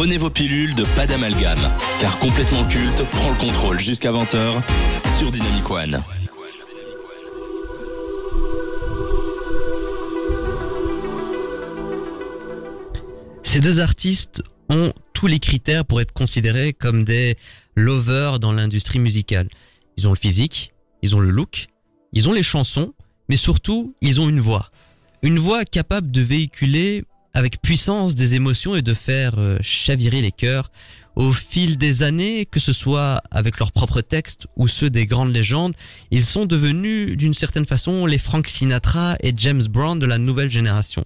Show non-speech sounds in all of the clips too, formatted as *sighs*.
Prenez vos pilules de pas d'amalgame, car complètement culte prend le contrôle jusqu'à 20h sur Dynamic One. Ces deux artistes ont tous les critères pour être considérés comme des lovers dans l'industrie musicale. Ils ont le physique, ils ont le look, ils ont les chansons, mais surtout, ils ont une voix. Une voix capable de véhiculer avec puissance des émotions et de faire euh, chavirer les cœurs au fil des années, que ce soit avec leurs propres textes ou ceux des grandes légendes, ils sont devenus d'une certaine façon les Frank Sinatra et James Brown de la nouvelle génération.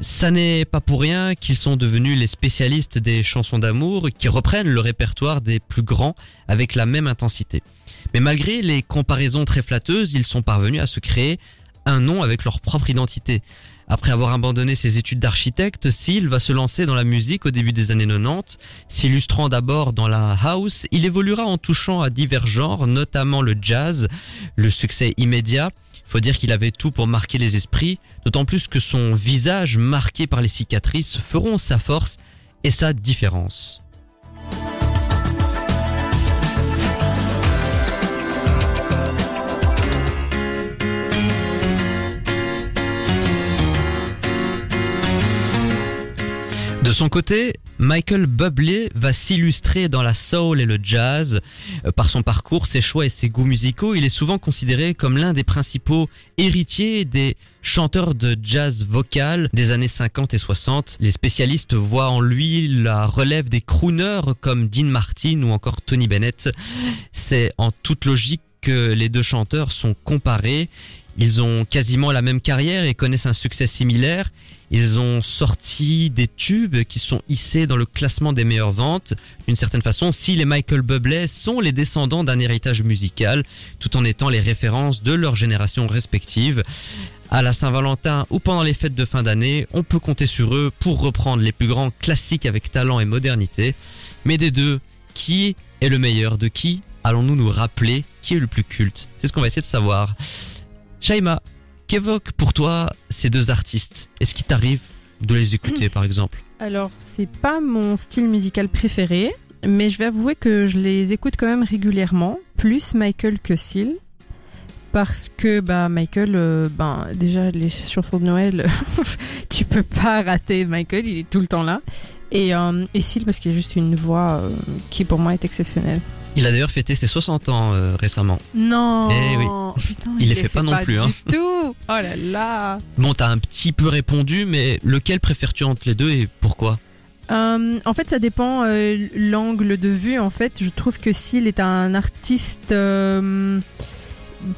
Ça n'est pas pour rien qu'ils sont devenus les spécialistes des chansons d'amour qui reprennent le répertoire des plus grands avec la même intensité. Mais malgré les comparaisons très flatteuses, ils sont parvenus à se créer un nom avec leur propre identité. Après avoir abandonné ses études d'architecte, Seal va se lancer dans la musique au début des années 90. S'illustrant d'abord dans la house, il évoluera en touchant à divers genres, notamment le jazz, le succès immédiat. Faut dire qu'il avait tout pour marquer les esprits, d'autant plus que son visage marqué par les cicatrices feront sa force et sa différence. Son côté, Michael Bublé va s'illustrer dans la soul et le jazz. Euh, Par son parcours, ses choix et ses goûts musicaux, il est souvent considéré comme l'un des principaux héritiers des chanteurs de jazz vocal des années 50 et 60. Les spécialistes voient en lui la relève des crooners comme Dean Martin ou encore Tony Bennett. C'est en toute logique que les deux chanteurs sont comparés. Ils ont quasiment la même carrière et connaissent un succès similaire. Ils ont sorti des tubes qui sont hissés dans le classement des meilleures ventes. D'une certaine façon, si les Michael Bublé sont les descendants d'un héritage musical, tout en étant les références de leur génération respective. À la Saint-Valentin ou pendant les fêtes de fin d'année, on peut compter sur eux pour reprendre les plus grands classiques avec talent et modernité. Mais des deux, qui est le meilleur De qui? Allons-nous nous rappeler Qui est le plus culte? C'est ce qu'on va essayer de savoir. Shaima, qu'évoquent pour toi ces deux artistes? Est-ce qu'il t'arrive de les écouter par exemple? Alors, c'est pas mon style musical préféré, mais je vais avouer que je les écoute quand même régulièrement, plus Michael que Seal. Parce que bah Michael, euh, ben déjà les chansons de Noël, *laughs* tu peux pas rater Michael, il est tout le temps là. Et, euh, parce qu'il a juste une voix euh, qui pour moi est exceptionnelle. Il a d'ailleurs fêté ses 60 ans euh, récemment. Non. Eh oui. Putain, Il les fait pas non plus, Du hein. tout. Oh là là. Bon, t'as un petit peu répondu, mais lequel préfères-tu entre les deux et pourquoi? Euh, en fait, ça dépend euh, l'angle de vue. En fait, je trouve que Seal est un artiste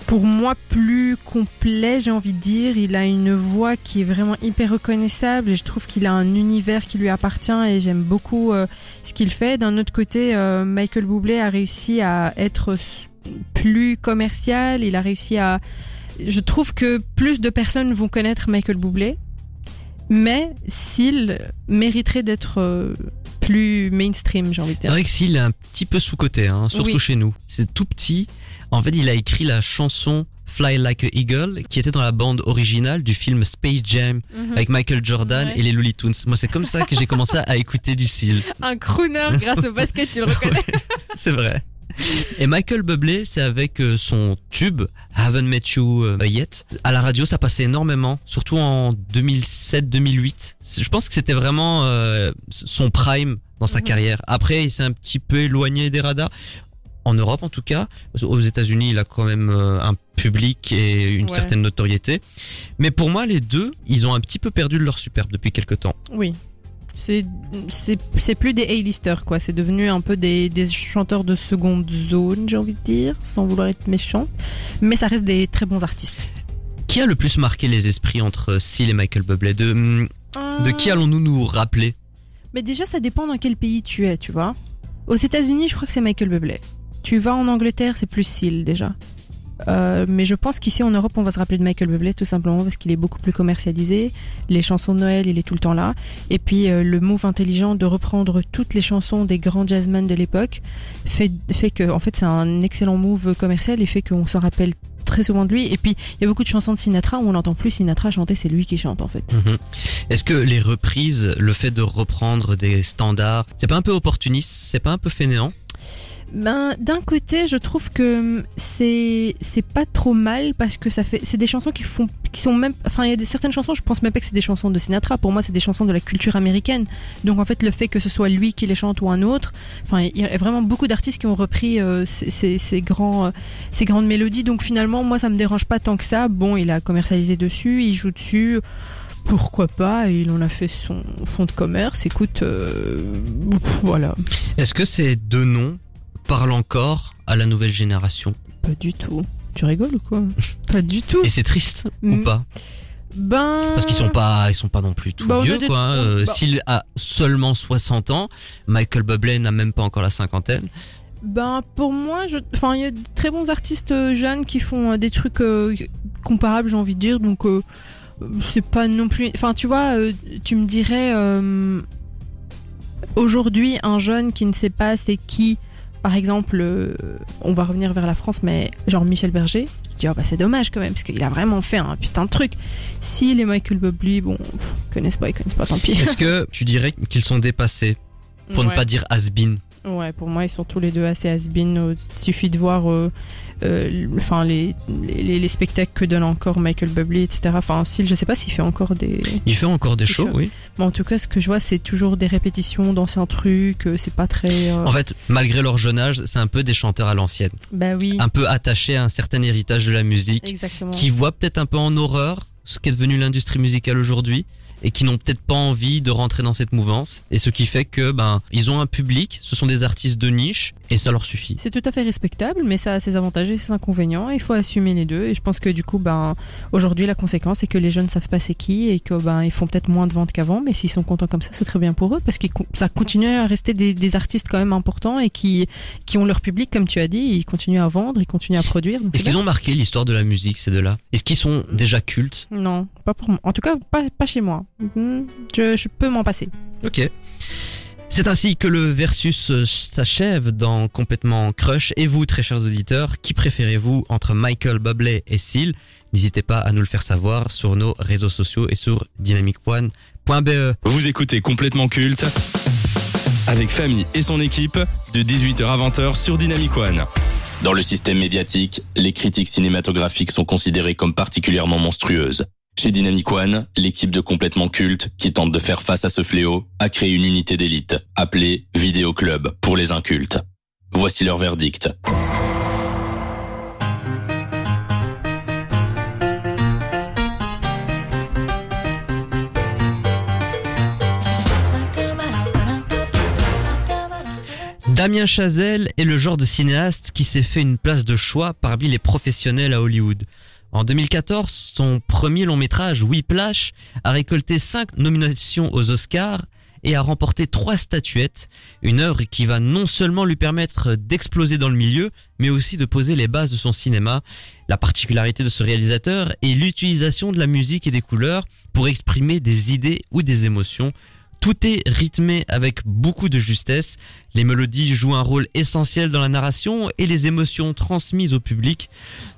pour moi plus complet, j'ai envie de dire. Il a une voix qui est vraiment hyper reconnaissable et je trouve qu'il a un univers qui lui appartient et j'aime beaucoup euh, ce qu'il fait. D'un autre côté, euh, Michael Bublé a réussi à être plus commercial. Il a réussi à. Je trouve que plus de personnes vont connaître Michael Bublé, mais Seal mériterait d'être euh, plus mainstream, j'ai envie de C'est dire. vrai que s'il est un petit peu sous-côté, hein, surtout Oui. chez nous. C'est tout petit. En fait, il a écrit la chanson Fly Like a Eagle, qui était dans la bande originale du film Space Jam Mhm. avec Michael Jordan Ouais. et les Looney Tunes. Moi, c'est comme ça que j'ai commencé à écouter du Seal. *laughs* Un crooner grâce au basket, tu le reconnais. *laughs* C'est vrai. Et Michael Bublé, c'est avec euh, son tube Haven't Met You euh, Yet. À la radio, ça passait énormément, surtout en 2007-2008. Je pense que c'était vraiment euh, son prime dans sa Mhm. carrière. Après, il s'est un petit peu éloigné des radars. En Europe, en tout cas. Aux États-Unis, il a quand même euh, un public et une Ouais. certaine notoriété. Mais pour moi, les deux, ils ont un petit peu perdu leur superbe depuis quelque temps. Oui. C'est plus des A-listers quoi, c'est devenu un peu des, des chanteurs de seconde zone, j'ai envie de dire, sans vouloir être méchant, mais ça reste des très bons artistes. Qui a le plus marqué les esprits entre Seal et Michael Bublé? De, hum, de qui allons-nous nous rappeler? Mais déjà ça dépend dans quel pays tu es, tu vois. Aux États-Unis, je crois que c'est Michael Bublé. Tu vas en Angleterre, c'est plus Seal déjà. Euh, mais je pense qu'ici en Europe, on va se rappeler de Michael Bublé tout simplement parce qu'il est beaucoup plus commercialisé. Les chansons de Noël, il est tout le temps là. Et puis euh, le move intelligent de reprendre toutes les chansons des grands jazzmen de l'époque fait, fait que, en fait, c'est un excellent move commercial et fait qu'on s'en rappelle très souvent de lui. Et puis, il y a beaucoup de chansons de Sinatra où on n'entend plus Sinatra chanter, c'est lui qui chante en fait. Mhm. Est-ce que les reprises, le fait de reprendre des standards, c'est pas un peu opportuniste, c'est pas un peu fainéant? Ben, d'un côté, je trouve que c'est c'est pas trop mal parce que ça fait c'est des chansons qui font qui sont même enfin il y a des, certaines chansons, je pense même pas que c'est des chansons de Sinatra. Pour moi, c'est des chansons de la culture américaine. Donc en fait, le fait que ce soit lui qui les chante ou un autre, enfin il y a vraiment beaucoup d'artistes qui ont repris euh, ces, ces, grands euh, ces grandes mélodies. Donc finalement, moi ça me dérange pas tant que ça. Bon, il a commercialisé dessus, il joue dessus. Pourquoi pas Il en a fait son fond de commerce. Écoute, euh, voilà. Est-ce que ces deux noms parlent encore à la nouvelle génération Pas du tout. Tu rigoles ou quoi *laughs* Pas du tout. Et c'est triste ou Mm. pas Ben. Parce qu'ils sont pas, ils sont pas non plus tout Bah, on a vieux des- quoi. hein. Euh, bah- S'il a seulement 60 ans, Michael Bublé n'a même pas encore la cinquantaine. Ben pour moi, je... enfin il y a de très bons artistes euh, jeunes qui font euh, des trucs euh, comparables, j'ai envie de dire. Donc euh, c'est pas non plus. Enfin tu vois, euh, tu me dirais euh, aujourd'hui un jeune qui ne sait pas c'est qui. Par exemple, euh, on va revenir vers la France, mais genre Michel Berger. Je dis, oh, bah, c'est dommage quand même, parce qu'il a vraiment fait un putain de truc. Si les Michael Bublé, bon, pff, ils connaissent pas, ils connaissent pas, tant pis. Est-ce que tu dirais qu'ils sont dépassés pour ne pas dire has-been? Ouais, pour moi, ils sont tous les deux assez has-been. Euh, Il suffit de voir euh, euh, enfin, les, les, les spectacles que donne encore Michael Bublé, etc. Enfin, style, je sais pas s'il fait encore des. Il fait encore des Il shows, fait- oui. Mais en tout cas, ce que je vois, c'est toujours des répétitions d'anciens trucs. euh, C'est pas très. euh, En fait, malgré leur jeune âge, c'est un peu des chanteurs à l'ancienne, Bah oui, un peu attachés à un certain héritage de la musique, exactement. qui voient peut-être un peu en horreur ce qu'est devenu l'industrie musicale aujourd'hui et qui n'ont peut-être pas envie de rentrer dans cette mouvance. Et ce qui fait que ben ils ont un public, ce sont des artistes de niche et ça leur suffit. C'est tout à fait respectable, mais ça a ses avantages et ses inconvénients. Il faut assumer les deux. Et je pense que du coup, ben, aujourd'hui, la conséquence, c'est que les jeunes savent pas c'est qui et que ben, ils font peut-être moins de ventes qu'avant. Mais s'ils sont contents comme ça, c'est très bien pour eux parce que ça continue à rester des, des artistes quand même importants et qui, qui ont leur public, comme tu as dit. Ils continuent à vendre, ils continuent à produire. Est-ce qu'ils ont marqué l'histoire de la musique ces deux-là? Est-ce qu'ils sont déjà cultes? Non, pas pour moi. En tout cas, pas, pas chez moi. Mhm. Je, je peux m'en passer. Ok. C'est ainsi que le versus s'achève dans Complètement Crush. Et vous, très chers auditeurs, qui préférez-vous entre Michael Bublé et Seal N'hésitez pas à nous le faire savoir sur nos réseaux sociaux et sur dynamicone.be. Vous écoutez complètement culte avec Famille et son équipe de 18h à 20h sur Dynamic One. Dans le système médiatique, les critiques cinématographiques sont considérées comme particulièrement monstrueuses. Chez Dynamic One, l'équipe de complètement culte, qui tente de faire face à ce fléau, a créé une unité d'élite, appelée Vidéo Club pour les incultes. Voici leur verdict. Damien Chazelle est le genre de cinéaste qui s'est fait une place de choix parmi les professionnels à Hollywood. En 2014, son premier long métrage, Whiplash, a récolté 5 nominations aux Oscars et a remporté 3 statuettes, une œuvre qui va non seulement lui permettre d'exploser dans le milieu, mais aussi de poser les bases de son cinéma. La particularité de ce réalisateur est l'utilisation de la musique et des couleurs pour exprimer des idées ou des émotions. Tout est rythmé avec beaucoup de justesse, les mélodies jouent un rôle essentiel dans la narration et les émotions transmises au public.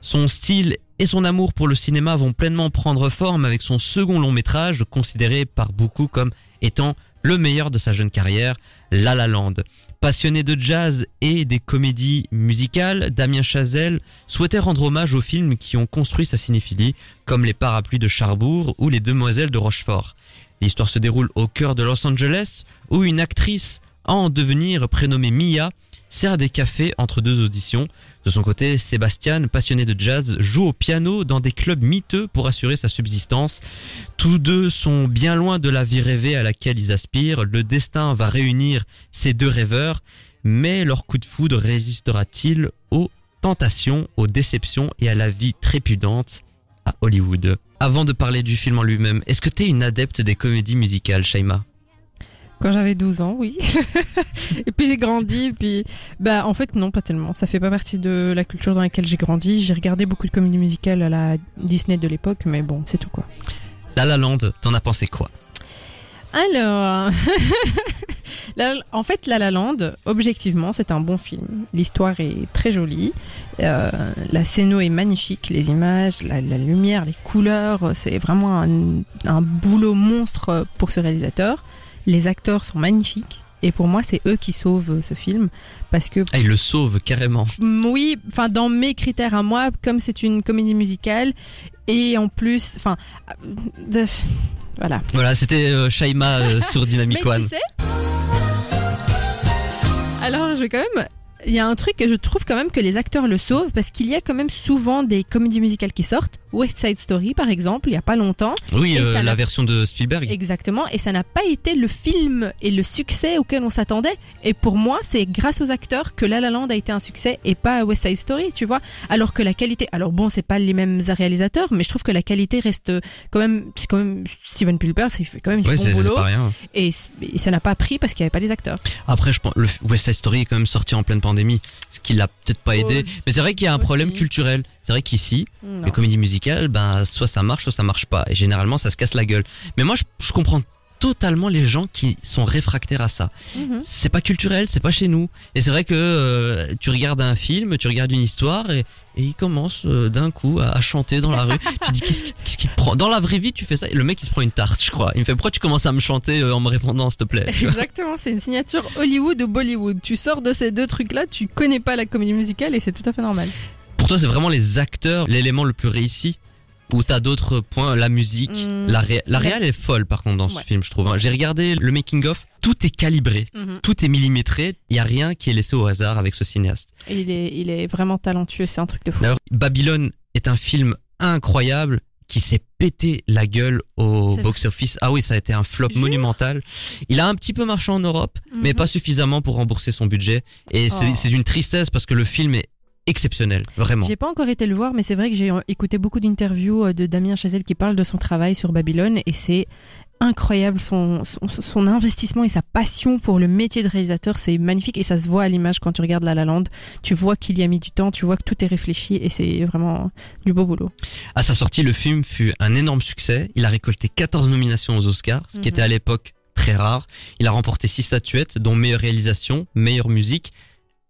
Son style et son amour pour le cinéma vont pleinement prendre forme avec son second long métrage, considéré par beaucoup comme étant le meilleur de sa jeune carrière, La La Land. Passionné de jazz et des comédies musicales, Damien Chazelle souhaitait rendre hommage aux films qui ont construit sa cinéphilie, comme Les Parapluies de Charbourg ou Les Demoiselles de Rochefort. L'histoire se déroule au cœur de Los Angeles, où une actrice en devenir prénommée Mia sert des cafés entre deux auditions. De son côté, Sébastien, passionné de jazz, joue au piano dans des clubs miteux pour assurer sa subsistance. Tous deux sont bien loin de la vie rêvée à laquelle ils aspirent. Le destin va réunir ces deux rêveurs, mais leur coup de foudre résistera-t-il aux tentations, aux déceptions et à la vie trépidante à Hollywood? Avant de parler du film en lui-même, est-ce que t'es une adepte des comédies musicales, Shaima? Quand j'avais 12 ans, oui. *laughs* et puis j'ai grandi, puis bah en fait non, pas tellement. Ça fait pas partie de la culture dans laquelle j'ai grandi. J'ai regardé beaucoup de comédies musicales à la Disney de l'époque, mais bon, c'est tout quoi. La La Land, t'en as pensé quoi? Alors, *laughs* La- en fait, La La Land, objectivement, c'est un bon film. L'histoire est très jolie. Euh, la scéno est magnifique. Les images, la, la lumière, les couleurs, c'est vraiment un, un boulot monstre pour ce réalisateur. Les acteurs sont magnifiques. Et pour moi, c'est eux qui sauvent ce film. Parce que Ah, il le sauve carrément. Mm, Oui, enfin dans mes critères à moi, comme c'est une comédie musicale et en plus, enfin, euh, de- voilà. Voilà, c'était euh, Shaima euh, *laughs* sur Dynamic Mais One. tu sais, alors je vais quand même. Il y a un truc que je trouve quand même que les acteurs le sauvent parce qu'il y a quand même souvent des comédies musicales qui sortent. West Side Story par exemple, il y a pas longtemps. Oui, euh, la version de Spielberg. Exactement, et ça n'a pas été le film et le succès auquel on s'attendait. Et pour moi, c'est grâce aux acteurs que La La Land a été un succès et pas West Side Story, tu vois. Alors que la qualité, alors bon, c'est pas les mêmes réalisateurs, mais je trouve que la qualité reste quand même, c'est quand même Steven Spielberg, il fait quand même du Ouais, bon boulot. rien. Et, et ça n'a pas pris parce qu'il n'y avait pas les acteurs. Après, je pense, le West Side Story est quand même sorti en pleine pandémie, ce qui l'a peut-être pas aidé. Oh, Mais c'est vrai qu'il y a un aussi. problème culturel. C'est vrai qu'ici, Non. les comédies musicales, ben, soit ça marche, soit ça marche pas. Et généralement, ça se casse la gueule. Mais moi, je, je comprends totalement les gens qui sont réfractaires à ça. Mhm. C'est pas culturel, c'est pas chez nous. Et c'est vrai que euh, tu regardes un film, tu regardes une histoire et, et il commence euh, d'un coup à, à chanter dans la rue. *laughs* tu dis qu'est-ce qui, qu'est-ce qui te prend? Dans la vraie vie, tu fais ça. Et le mec, il se prend une tarte, je crois. Il me fait pourquoi tu commences à me chanter euh, en me répondant, s'il te plaît? Exactement, c'est une signature Hollywood ou Bollywood. Tu sors de ces deux trucs-là, tu connais pas la comédie musicale et c'est tout à fait normal. Pour toi, c'est vraiment les acteurs l'élément le plus réussi? Ou t'as d'autres points, la musique, Hmm. la ré... la réal est folle par contre dans ce film, je trouve. hein. J'ai regardé le making of, tout est calibré, Mhm. tout est millimétré, il y a rien qui est laissé au hasard avec ce cinéaste. Il est, il est vraiment talentueux, c'est un truc de fou. D'ailleurs, Babylone est un film incroyable qui s'est pété la gueule au box-office. Ah oui, ça a été un flop Jure monumental. Il a un petit peu marché en Europe, mais Mhm. pas suffisamment pour rembourser son budget. Et c'est Oh. c'est d'une tristesse parce que le film est exceptionnel, vraiment. J'ai pas encore été le voir, mais c'est vrai que j'ai écouté beaucoup d'interviews euh, de Damien Chazelle qui parle de son travail sur Babylone et c'est incroyable son, son, son investissement et sa passion pour le métier de réalisateur, c'est magnifique et ça se voit à l'image quand tu regardes La La Land. Tu vois qu'il y a mis du temps, tu vois que tout est réfléchi et c'est vraiment du beau boulot. À sa sortie, le film fut un énorme succès. Il a récolté 14 nominations aux Oscars, ce qui Mhm. était à l'époque très rare. Il a remporté 6 statuettes, dont meilleure réalisation, meilleure musique,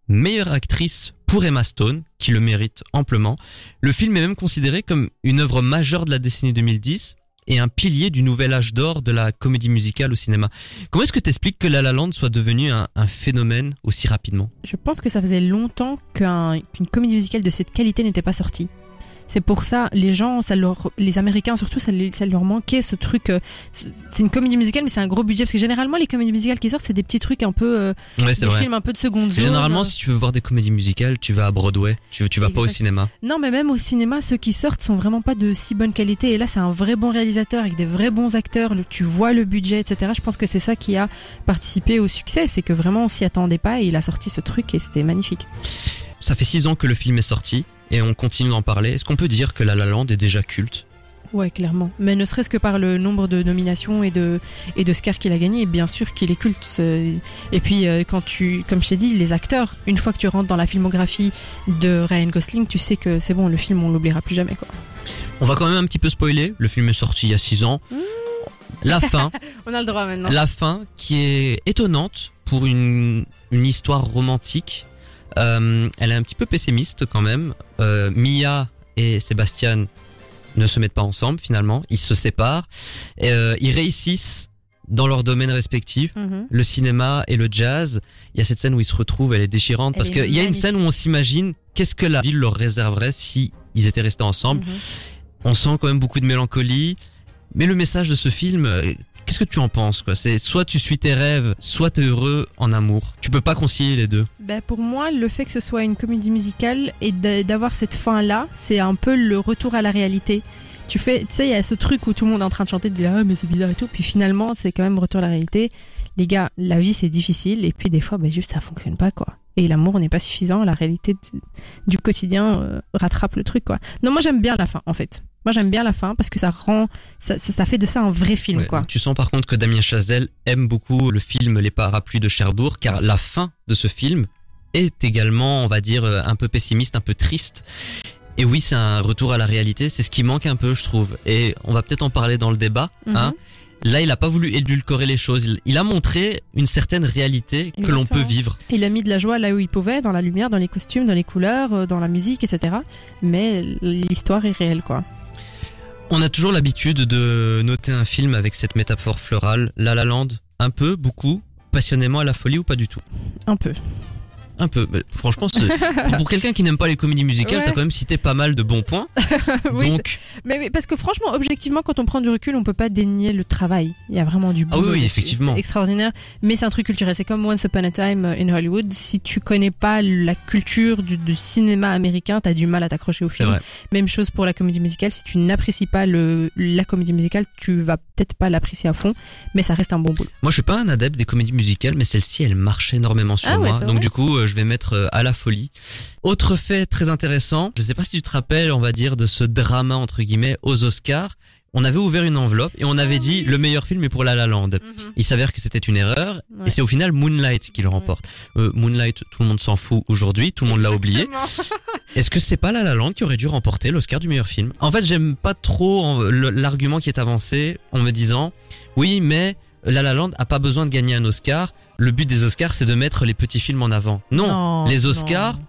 meilleure actrice pour Emma Stone, qui le mérite amplement. Le film est même considéré comme une œuvre majeure de la décennie 2010 et un pilier du nouvel âge d'or de la comédie musicale au cinéma. Comment est-ce que tu expliques que La La Land soit devenu un, phénomène aussi rapidement? Je pense que ça faisait longtemps qu'un- qu'une comédie musicale de cette qualité n'était pas sortie. C'est pour ça, les gens, ça leur, les Américains surtout, ça, leur manquait ce truc. euh, ce- C'est une comédie musicale, mais c'est un gros budget parce que généralement les comédies musicales qui sortent, c'est des petits trucs un peu, euh, Ouais, c'est des vrai. films un peu de seconde zone. Généralement, si tu veux voir des comédies musicales, tu vas à Broadway, tu, tu vas pas au cinéma. Non, mais même au cinéma, ceux qui sortent sont vraiment pas de si bonne qualité. Et là, c'est un vrai bon réalisateur avec des vrais bons acteurs. le- Tu vois le budget, etc. Je pense que c'est ça qui a participé au succès. C'est que vraiment, on s'y attendait pas et il a sorti ce truc et c'était magnifique. Ça fait six ans que le film est sorti et on continue d'en parler. Est-ce qu'on peut dire que La La Land est déjà culte? Ouais, clairement. Mais ne serait-ce que par le nombre de nominations et de et de Scar qu'il a gagné, bien sûr qu'il est culte. ce- Et puis euh, quand tu, comme je t'ai dit, les acteurs, une fois que tu rentres dans la filmographie de Ryan Gosling, tu sais que c'est bon, le film on l'oubliera plus jamais quoi. On va quand même un petit peu spoiler. Le film est sorti il y a six ans. La fin, *laughs* On a le droit maintenant. la fin qui est étonnante pour une, une histoire romantique. Euh, elle est un petit peu pessimiste quand même. Euh, Mia et Sébastien ne se mettent pas ensemble finalement. Ils se séparent. Et, euh, ils réussissent dans leur domaine respectif. Mhm. le cinéma et le jazz. Il y a cette scène où ils se retrouvent, elle est déchirante Elle parce qu'il y a une scène où on s'imagine qu'est-ce que la ville leur réserverait si ils étaient restés ensemble. Mhm. On sent quand même beaucoup de mélancolie, mais le message de ce film, qu'est-ce que tu en penses C'est soit tu suis tes rêves, soit t'es heureux en amour. Tu peux pas concilier les deux. Ben, pour moi, le fait que ce soit une comédie musicale et d'a- d'avoir cette fin-là, c'est un peu le retour à la réalité. Tu fais, tu sais, il y a ce truc où tout le monde est en train de chanter, de dire ah mais c'est bizarre et tout, puis finalement c'est quand même retour à la réalité. Les gars, la vie c'est difficile et puis des fois, ben juste ça fonctionne pas quoi. Et l'amour n'est pas suffisant, la réalité du quotidien euh, rattrape le truc quoi. Non, moi j'aime bien la fin en fait. Moi j'aime bien la fin parce que ça rend, ça, ça, ça fait de ça un vrai film Ouais, quoi. Tu sens par contre que Damien Chazelle aime beaucoup le film Les Parapluies de Cherbourg, car la fin de ce film est également, on va dire, euh, un peu pessimiste, un peu triste. Et oui, c'est un retour à la réalité, c'est ce qui manque un peu, je trouve. Et on va peut-être en parler dans le débat. Mhm. Hein. Là, il a pas voulu édulcorer les choses. Il, a montré une certaine réalité que l'on peut vivre. Il a mis de la joie là où il pouvait, dans la lumière, dans les costumes, dans les couleurs, euh, dans la musique, etc. Mais l'histoire est réelle, quoi. On a toujours l'habitude de noter un film avec cette métaphore florale. La La Land, un peu, beaucoup, passionnément à la folie ou pas du tout? Un peu. Un peu. Mais franchement, *laughs* pour quelqu'un qui n'aime pas les comédies musicales, Ouais. t'as quand même cité pas mal de bons points. *laughs* oui, Donc, Mais parce que franchement, objectivement, quand on prend du recul, on peut pas dénier le travail. Il y a vraiment du Ah oui, boulot. oui, effectivement. C'est extraordinaire. Mais c'est un truc culturel. C'est comme Once Upon a Time in Hollywood. Si tu connais pas la culture du, du cinéma américain, t'as du mal à t'accrocher au film. Même chose pour la comédie musicale. Si tu n'apprécies pas le, la comédie musicale, tu vas peut-être pas l'apprécier à fond. Mais ça reste un bon boulot. Moi, je suis pas un adepte des comédies musicales, mais celle-ci, elle marche énormément sur Ah moi. Donc du coup, euh, je vais mettre euh, à la folie. Autre fait très intéressant, je sais pas si tu te rappelles, on va dire, de ce drama entre guillemets aux Oscars. On avait ouvert une enveloppe et on avait Ah dit le meilleur film est pour La La Land. Il s'avère que c'était une erreur Ouais. et c'est au final Moonlight qui le remporte. Euh, Moonlight, tout le monde s'en fout aujourd'hui, tout le monde l'a oublié. Est-ce que c'est pas La La Land qui aurait dû remporter l'Oscar du meilleur film? En fait, j'aime pas trop l'argument qui est avancé en me disant oui, mais La La Land a pas besoin de gagner un Oscar. Le but des Oscars, c'est de mettre les petits films en avant. Non, Non, les Oscars, non.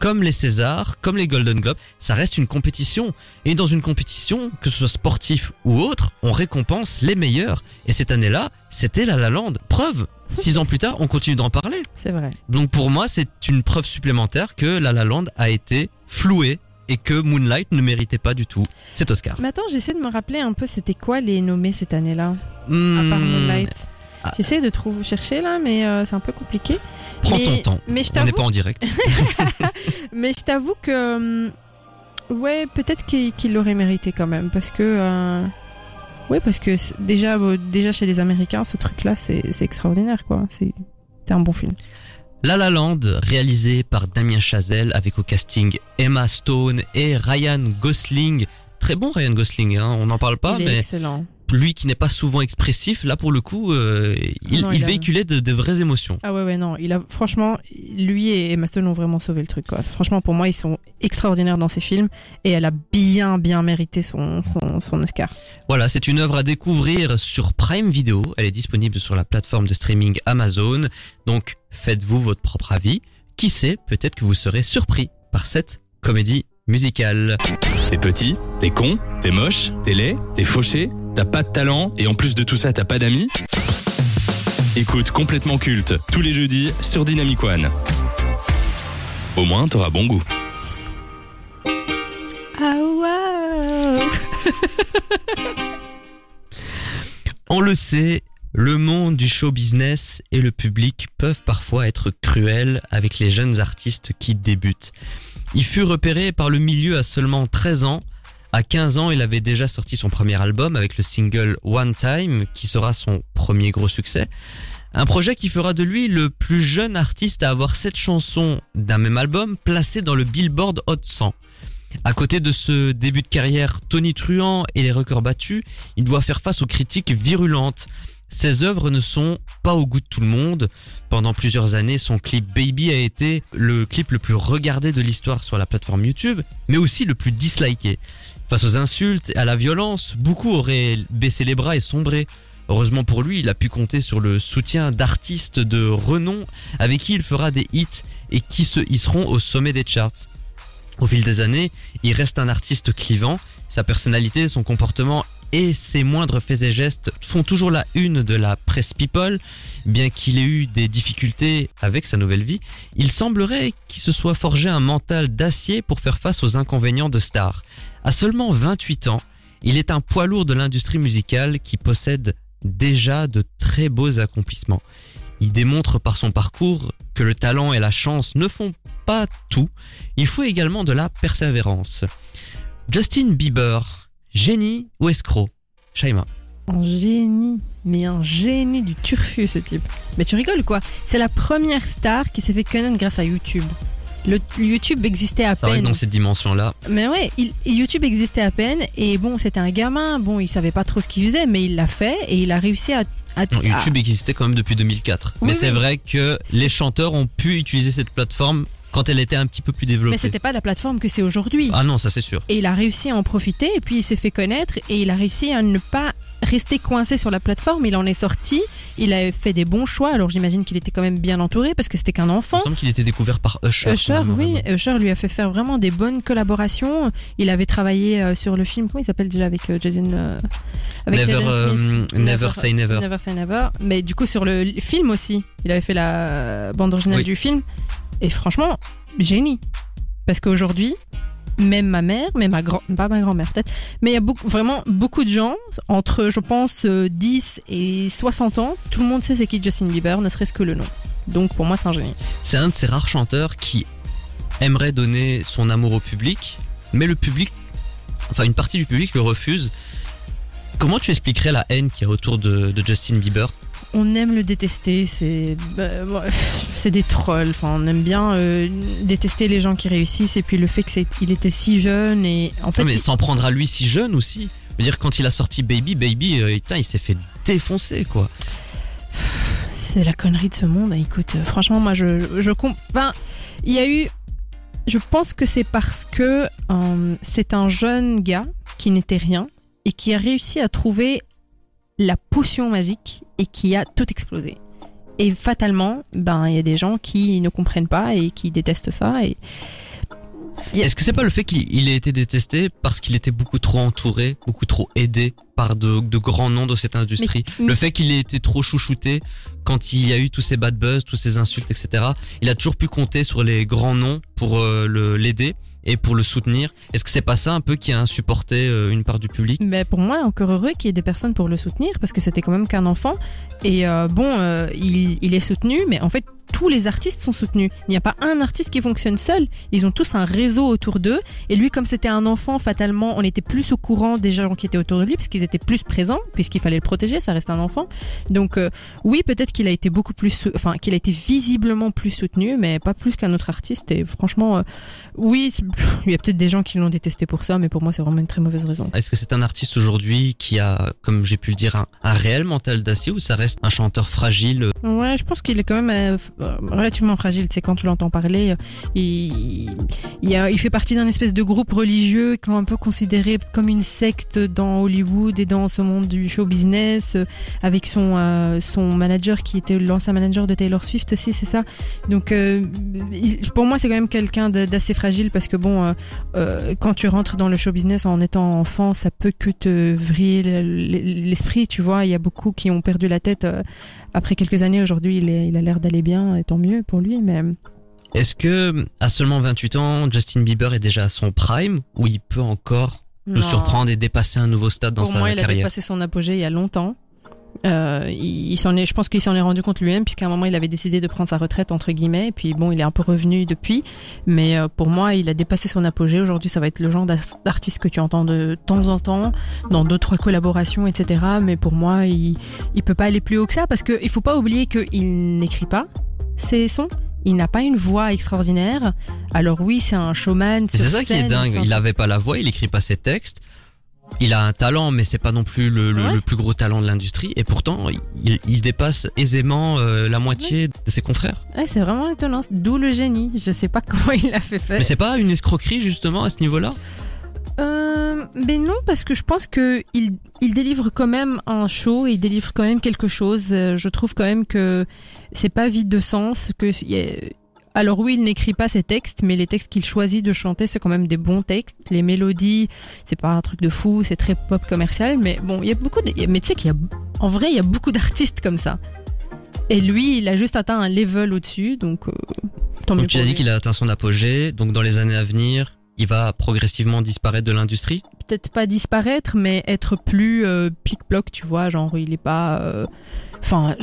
comme les Césars, comme les Golden Globes, ça reste une compétition. Et dans une compétition, que ce soit sportif ou autre, on récompense les meilleurs. Et cette année-là, c'était La La Land. Preuve. Six ans plus tard, on continue d'en parler. C'est vrai. Donc pour moi, c'est une preuve supplémentaire que La La Land a été floué et que Moonlight ne méritait pas du tout cet Oscar. Mais attends, j'essaie de me rappeler un peu c'était quoi les nommés cette année-là? À Hmm, part Moonlight. Ah. J'essaie de trouver, chercher là, mais euh, c'est un peu compliqué. Prends mais, ton temps. Mais je On n'est pas en direct. *laughs* mais je t'avoue que hum, ouais, peut-être qu'il l'aurait mérité quand même, parce que euh, ouais, parce que déjà, euh, déjà chez les Américains, ce truc-là, c'est extraordinaire, quoi. C'est c'est un bon film. La La Land, réalisé par Damien Chazelle avec au casting Emma Stone et Ryan Gosling. Très bon Ryan Gosling, hein, on n'en parle pas, il est mais excellent. Lui qui n'est pas souvent expressif, là pour le coup, euh, il, Non, il il a- véhiculait de, de vraies émotions. Ah ouais ouais non, il a franchement lui et Emma Stone ont vraiment sauvé le truc quoi. Franchement pour moi ils sont extraordinaires dans ces films et elle a bien bien mérité son son, son Oscar. Voilà, c'est une œuvre à découvrir sur Prime Video. Elle est disponible sur la plateforme de streaming Amazon. Donc, faites-vous votre propre avis. Qui sait, peut-être que vous serez surpris par cette comédie musicale. T'es petit, t'es con, t'es moche, t'es laid, t'es fauché, t'as pas de talent et en plus de tout ça t'as pas d'amis Écoute complètement culte tous les jeudis sur Dynamic One. Au moins t'auras bon goût. Ah wow. *laughs* On le sait, le monde du show business et le public peuvent parfois être cruels avec les jeunes artistes qui débutent. Il fut repéré par le milieu à seulement 13 ans. À 15 ans, il avait déjà sorti son premier album avec le single One Time, qui sera son premier gros succès. Un projet qui fera de lui le plus jeune artiste à avoir sept chansons d'un même album placées dans le Billboard Hot 100. À côté de ce début de carrière tonitruant et les records battus, il doit faire face aux critiques virulentes. Ses œuvres ne sont pas au goût de tout le monde. Pendant plusieurs années, son clip Baby a été le clip le plus regardé de l'histoire sur la plateforme YouTube, mais aussi le plus disliké. Face aux insultes et à la violence, beaucoup auraient baissé les bras et sombré. Heureusement pour lui, il a pu compter sur le soutien d'artistes de renom avec qui il fera des hits et qui se hisseront au sommet des charts. Au fil des années, il reste un artiste clivant. Sa personnalité, son comportement et ses moindres faits et gestes font toujours la une de la presse people. Bien qu'il ait eu des difficultés avec sa nouvelle vie, il semblerait qu'il se soit forgé un mental d'acier pour faire face aux inconvénients de star. À seulement 28 ans, il est un poids lourd de l'industrie musicale qui possède déjà de très beaux accomplissements. Il démontre par son parcours que le talent et la chance ne font pas tout. Il faut également de la persévérance. Justin Bieber, génie ou escroc? Shaima. Un génie, mais un génie du turfu ce type. Mais tu rigoles quoi? C'est la première star qui s'est fait connaître grâce à YouTube. Le YouTube existait à C'est vrai que peine. dans cette dimension-là, Mais ouais, il- YouTube existait à peine et bon, c'était un gamin. Bon, il savait pas trop ce qu'il faisait, mais il l'a fait et il a réussi à. non, YouTube existait quand même depuis 2004. Oui, Mais c'est oui. vrai que les chanteurs ont pu utiliser cette plateforme quand elle était un petit peu plus développée. Mais c'était pas la plateforme que c'est aujourd'hui. Ah non, ça c'est sûr. Et il a réussi à en profiter, et puis il s'est fait connaître, et il a réussi à ne pas rester coincé sur la plateforme. Il en est sorti, il a fait des bons choix. Alors j'imagine qu'il était quand même bien entouré parce que c'était qu'un enfant. Il me semble qu'il était découvert par Usher. Usher, oui. Usher lui a fait faire vraiment des bonnes collaborations. Il avait travaillé euh, sur le film, comment il s'appelle déjà avec euh, Jason, euh, avec Never, Say Never. Never Say Never. Mais du coup sur le film aussi, il avait fait la bande originale Oui. du film. Et franchement, génie. Parce qu'aujourd'hui, même ma mère, même ma grand, pas ma grand-mère peut-être, mais il y a beaucoup, vraiment beaucoup de gens entre, je pense, euh, 10 et 60 ans, tout le monde sait c'est qui Justin Bieber, ne serait-ce que le nom. Donc pour moi, c'est un génie. C'est un de ces rares chanteurs qui aimerait donner son amour au public, mais le public, enfin une partie du public le refuse. Comment tu expliquerais la haine qu'il y a autour de, de Justin Bieber? On aime le détester, c'est bah, *laughs* c'est des trolls. Enfin, on aime bien euh, détester les gens qui réussissent et puis le fait que c'est il était si jeune et en fait Non, mais il- s'en prendre à lui si jeune aussi. Je veux dire, quand il a sorti Baby, Baby, euh, putain, il s'est fait défoncer, quoi. *sighs* c'est la connerie de ce monde. Écoute, euh, franchement, moi je je comp- enfin, il y a eu je pense que c'est parce que euh, c'est un jeune gars qui n'était rien et qui a réussi à trouver la potion magique et qui a tout explosé. Et fatalement, ben il y a des gens qui ne comprennent pas et qui détestent ça et. Est-ce que c'est pas le fait qu'il il ait été détesté parce qu'il était beaucoup trop entouré, beaucoup trop aidé par de, de grands noms de cette industrie? Mais- Le fait qu'il ait été trop chouchouté quand il y a eu tous ces bad buzz, tous ces insultes, etc. Il a toujours pu compter sur les grands noms pour euh, l'aider et pour le soutenir. Est-ce que c'est pas ça un peu qui a insupporté euh, une part du public? Mais pour moi, encore heureux qu'il y ait des personnes pour le soutenir, parce que c'était quand même qu'un enfant. Et euh, bon, euh, il, il est soutenu, mais en fait, tous les artistes sont soutenus. Il n'y a pas un artiste qui fonctionne seul. Ils ont tous un réseau autour d'eux. Et lui, comme c'était un enfant, fatalement, on était plus au courant des gens qui étaient autour de lui, parce qu'ils étaient plus présents, puisqu'il fallait le protéger, ça reste un enfant. Donc euh, oui, peut-être qu'il a été beaucoup plus, enfin, qu'il a été visiblement plus soutenu, mais pas plus qu'un autre artiste. Et franchement, euh, oui, il y a peut-être des gens qui l'ont détesté pour ça, mais pour moi, c'est vraiment une très mauvaise raison. Est-ce que c'est un artiste aujourd'hui qui a, comme j'ai pu le dire, un, un réel mental d'acier ou ça reste un chanteur fragile euh, Ouais, je pense qu'il est quand même euh, relativement fragile. Sais, quand tu l'entends parler, il, il, il fait partie d'un espèce de groupe religieux qui est un peu considéré comme une secte dans Hollywood et dans ce monde du show business, avec son, euh, son manager qui était l'ancien manager de Taylor Swift aussi, c'est ça. Donc, euh, pour moi, c'est quand même quelqu'un d'assez fragile parce que bon, euh, quand tu rentres dans le show business en étant enfant, ça peut que te vriller l'esprit, tu vois. Il y a beaucoup qui ont perdu la tête. Après quelques années, aujourd'hui, il, est- il a l'air d'aller bien, et tant mieux pour lui. Mais Est-ce que à seulement 28 ans, Justin Bieber est déjà à son prime ou il peut encore nous surprendre et dépasser un nouveau stade dans Pour sa moi, il a carrière? dépassé son apogée il y a longtemps. Euh, il, il s'en est, je pense qu'il s'en est rendu compte lui-même, puisqu'à un moment, il avait décidé de prendre sa retraite entre guillemets. Et puis bon, il est un peu revenu depuis, mais euh, pour moi, il a dépassé son apogée. Aujourd'hui, ça va être le genre d'artiste que tu entends de temps en temps dans deux trois collaborations, etc. Mais pour moi, il, il peut pas aller plus haut que ça, parce que il faut pas oublier qu'il n'écrit pas ses sons. Il n'a pas une voix extraordinaire. Alors oui, c'est un showman. C'est ça qui est dingue. Il avait pas la voix, il écrit pas ses textes. Il a un talent, mais c'est pas non plus le, le- Ouais. le plus gros talent de l'industrie. Et pourtant, il, il dépasse aisément euh, la moitié de ses confrères. Ouais, c'est vraiment étonnant. D'où le génie. Je sais pas *laughs* comment il a fait faire. Mais c'est pas une escroquerie justement à ce niveau-là? Euh, mais non, parce que je pense que il, il délivre quand même un show, il délivre quand même quelque chose. Euh, Je trouve quand même que c'est pas vide de sens. Que alors oui, il n'écrit pas ses textes, mais les textes qu'il choisit de chanter, c'est quand même des bons textes. Les mélodies, c'est pas un truc de fou, c'est très pop commercial. Mais bon, il y a beaucoup. De, mais tu sais qu'il y a, en vrai, il y a beaucoup d'artistes comme ça. Et lui, il a juste atteint un level au-dessus, donc euh, tant mieux tu as dit qu'il a atteint son apogée. Donc dans les années à venir, il va progressivement disparaître de l'industrie? Peut-être pas disparaître, mais être plus euh, plic-ploc, tu vois, genre il est pas. euh, Enfin,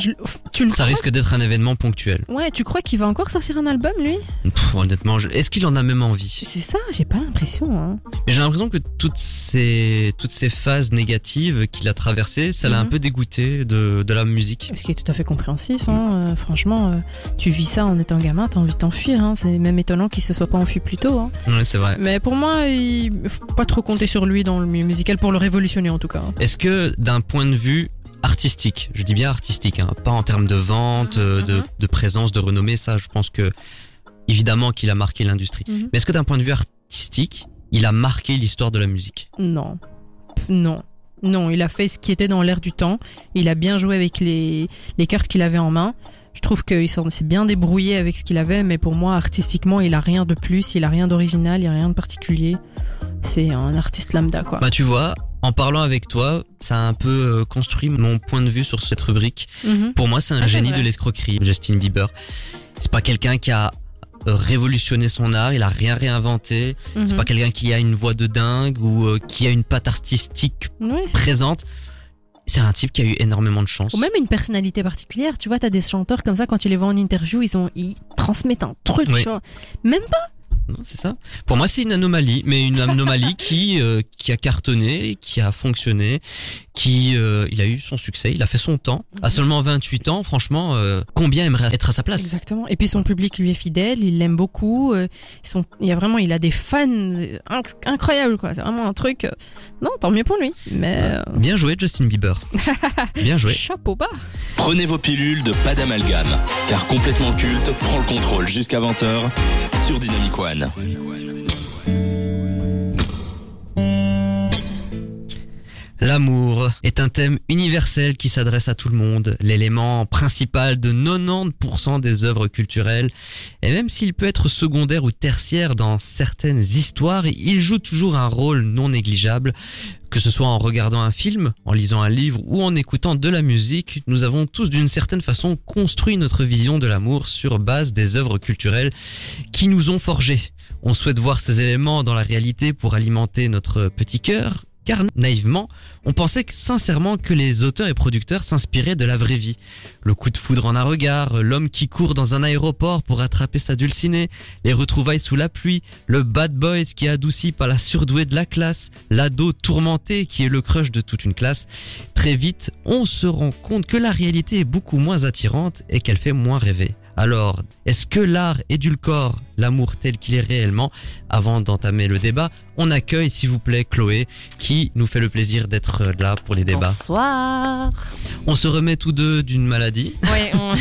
tu le Ça risque d'être un événement ponctuel. Ouais, tu crois qu'il va encore sortir un album, lui? Pff, honnêtement, je- est-ce qu'il en a même envie? C'est ça, j'ai pas l'impression. Hein. Mais j'ai l'impression que toutes ces toutes ces phases négatives qu'il a traversées, ça l'a un Mhm. peu dégoûté de de la musique. Ce qui est tout à fait compréhensif. Hein. euh, franchement, euh, tu vis ça en étant gamin, t'as envie de t'enfuir. Hein. C'est même étonnant qu'il se soit pas enfui plus tôt. Hein. Ouais, c'est vrai. Mais pour moi, il faut pas trop compter sur lui dans le milieu musical pour le révolutionner en tout cas. Est-ce que d'un point de vue artistique, je dis bien artistique, hein, pas en termes de vente, euh, de, mhm. de présence, de renommée, ça, je pense que évidemment qu'il a marqué l'industrie. Mhm. Mais est-ce que d'un point de vue artistique, il a marqué l'histoire de la musique? Non. Non. Non, il a fait ce qui était dans l'air du temps. Il a bien joué avec les, les cartes qu'il avait en main. Je trouve qu'il s'en s'est bien débrouillé avec ce qu'il avait, mais pour moi, artistiquement, il a rien de plus, il a rien d'original, il a rien de particulier. C'est un artiste lambda, quoi. Bah tu vois, en parlant avec toi, ça a un peu euh, construit mon point de vue sur cette rubrique. Mhm. Pour moi, c'est un Ah, génie de l'escroquerie, Justin Bieber. C'est pas quelqu'un qui a euh, révolutionné son art, il a rien réinventé. C'est Mhm. pas quelqu'un qui a une voix de dingue ou euh, qui a une patte artistique présente. C'est un type qui a eu énormément de chance. Ou même une personnalité particulière. Tu vois, t'as des chanteurs comme ça, quand tu les vois en interview, ils, ont, ils transmettent un truc. Oui. Même Non, c'est ça. Pour moi, c'est une anomalie, mais une anomalie *laughs* qui euh, qui a cartonné, qui a fonctionné, qui euh, il a eu son succès, il a fait son temps. À seulement 28 ans, franchement, euh, combien aimerait être à sa place? Exactement. Et puis son public lui est fidèle, il l'aime beaucoup. euh, Ils sont, il y a vraiment, il a des fans euh, inc- incroyables quoi. C'est vraiment un truc. euh, Non, tant mieux pour lui. Mais euh, Bien joué, Justin Bieber. *laughs* Bien joué. chapeau bas. Prenez vos pilules de pas d'amalgame, car complètement culte prend le contrôle jusqu'à 20h sur Dynamic One. Iguane. L'amour est un thème universel qui s'adresse à tout le monde, l'élément principal de 90% des œuvres culturelles. Et même s'il peut être secondaire ou tertiaire dans certaines histoires, il joue toujours un rôle non négligeable. Que ce soit en regardant un film, en lisant un livre ou en écoutant de la musique, nous avons tous d'une certaine façon construit notre vision de l'amour sur base des œuvres culturelles qui nous ont forgés. On souhaite voir ces éléments dans la réalité pour alimenter notre petit cœur, car naïvement, on pensait sincèrement que les auteurs et producteurs s'inspiraient de la vraie vie. Le coup de foudre en un regard, l'homme qui court dans un aéroport pour attraper sa dulcinée, les retrouvailles sous la pluie, le bad boys qui est adouci par la surdouée de la classe, l'ado tourmenté qui est le crush de toute une classe. Très vite, on se rend compte que la réalité est beaucoup moins attirante et qu'elle fait moins rêver. Alors, est-ce que l'art édulcore l'amour tel qu'il est réellement Avant d'entamer le débat, on accueille s'il vous plaît Chloé qui nous fait le plaisir d'être là pour les débats. Bonsoir. On se remet tous deux d'une maladie, Ouais, on,